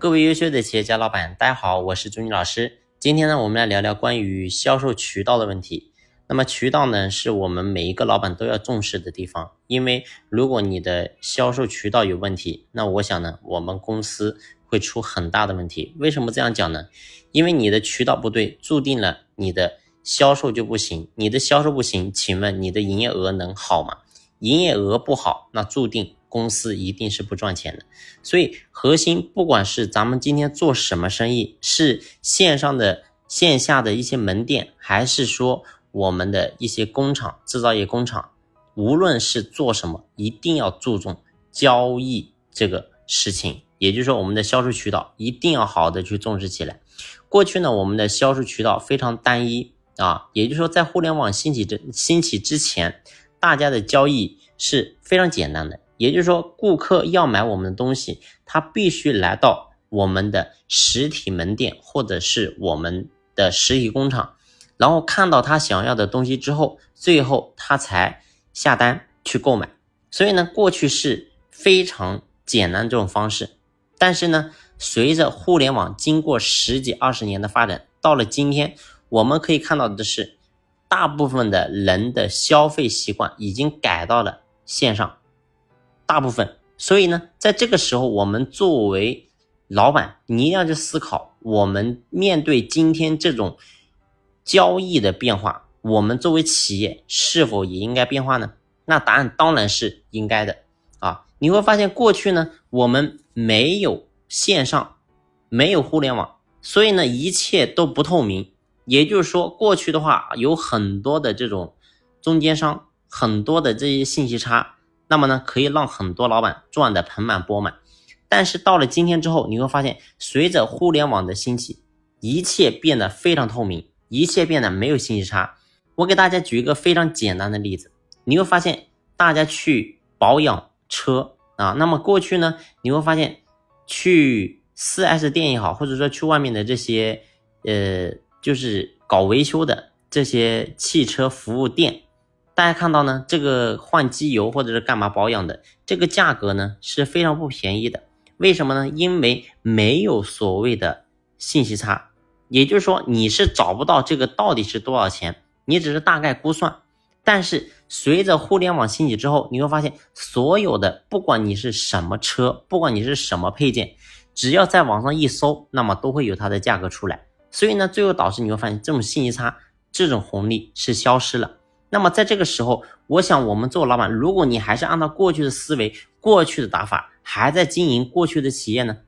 各位优秀的企业家老板，大家好，我是朱妮老师。今天呢，我们来聊聊关于销售渠道的问题。那么渠道呢，是我们每一个老板都要重视的地方，因为如果你的销售渠道有问题，那我想呢，我们公司会出很大的问题。为什么这样讲呢？因为你的渠道不对，注定了你的销售就不行。你的销售不行，请问你的营业额能好吗？营业额不好，那注定。公司一定是不赚钱的，所以核心不管是咱们今天做什么生意，是线上的、线下的一些门店，还是说我们的一些工厂、制造业工厂，无论是做什么，一定要注重交易这个事情。也就是说，我们的销售渠道一定要好好的去重视起来。过去呢，我们的销售渠道非常单一啊，也就是说，在互联网兴起之兴起之前，大家的交易是非常简单的。也就是说，顾客要买我们的东西，他必须来到我们的实体门店或者是我们的实体工厂，然后看到他想要的东西之后，最后他才下单去购买。所以呢，过去是非常简单这种方式，但是呢，随着互联网经过十几二十年的发展，到了今天，我们可以看到的是，大部分的人的消费习惯已经改到了线上。大部分，所以呢，在这个时候，我们作为老板，你一定要去思考，我们面对今天这种交易的变化，我们作为企业是否也应该变化呢？那答案当然是应该的啊！你会发现，过去呢，我们没有线上，没有互联网，所以呢，一切都不透明。也就是说，过去的话，有很多的这种中间商，很多的这些信息差。那么呢，可以让很多老板赚得盆满钵满，但是到了今天之后，你会发现，随着互联网的兴起，一切变得非常透明，一切变得没有信息差。我给大家举一个非常简单的例子，你会发现，大家去保养车啊，那么过去呢，你会发现，去 4S 店也好，或者说去外面的这些，呃，就是搞维修的这些汽车服务店。大家看到呢，这个换机油或者是干嘛保养的，这个价格呢是非常不便宜的。为什么呢？因为没有所谓的信息差，也就是说你是找不到这个到底是多少钱，你只是大概估算。但是随着互联网兴起之后，你会发现所有的不管你是什么车，不管你是什么配件，只要在网上一搜，那么都会有它的价格出来。所以呢，最后导致你会发现这种信息差，这种红利是消失了。那么在这个时候，我想我们做老板，如果你还是按照过去的思维、过去的打法，还在经营过去的企业呢，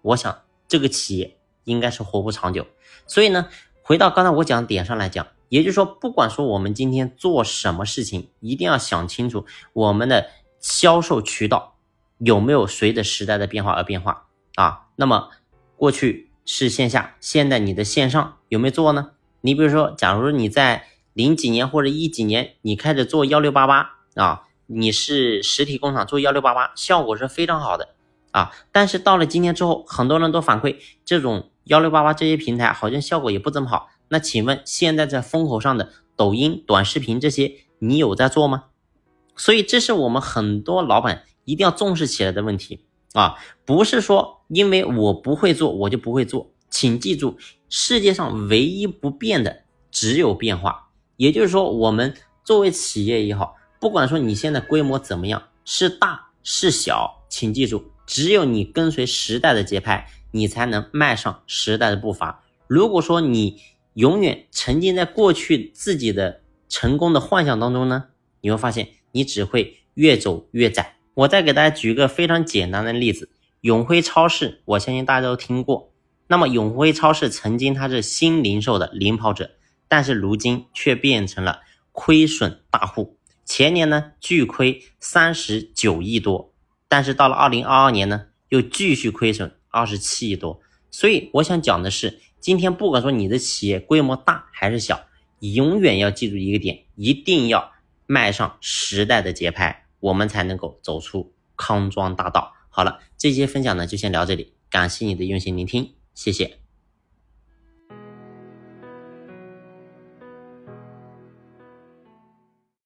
我想这个企业应该是活不长久。所以呢，回到刚才我讲的点上来讲，也就是说，不管说我们今天做什么事情，一定要想清楚我们的销售渠道有没有随着时代的变化而变化啊。那么过去是线下，现在你的线上有没有做呢？你比如说，假如你在零几年或者一几年，你开始做幺六八八啊，你是实体工厂做幺六八八，效果是非常好的啊。但是到了今天之后，很多人都反馈这种幺六八八这些平台好像效果也不怎么好。那请问现在在风口上的抖音短视频这些，你有在做吗？所以这是我们很多老板一定要重视起来的问题啊，不是说因为我不会做我就不会做，请记住，世界上唯一不变的只有变化。也就是说，我们作为企业也好，不管说你现在规模怎么样，是大是小，请记住，只有你跟随时代的节拍，你才能迈上时代的步伐。如果说你永远沉浸在过去自己的成功的幻想当中呢，你会发现你只会越走越窄。我再给大家举一个非常简单的例子，永辉超市，我相信大家都听过。那么永辉超市曾经它是新零售的领跑者。但是如今却变成了亏损大户，前年呢巨亏三十九亿多，但是到了二零二二年呢又继续亏损二十七亿多。所以我想讲的是，今天不管说你的企业规模大还是小，永远要记住一个点，一定要迈上时代的节拍，我们才能够走出康庄大道。好了，这些分享呢就先聊这里，感谢你的用心聆听，谢谢。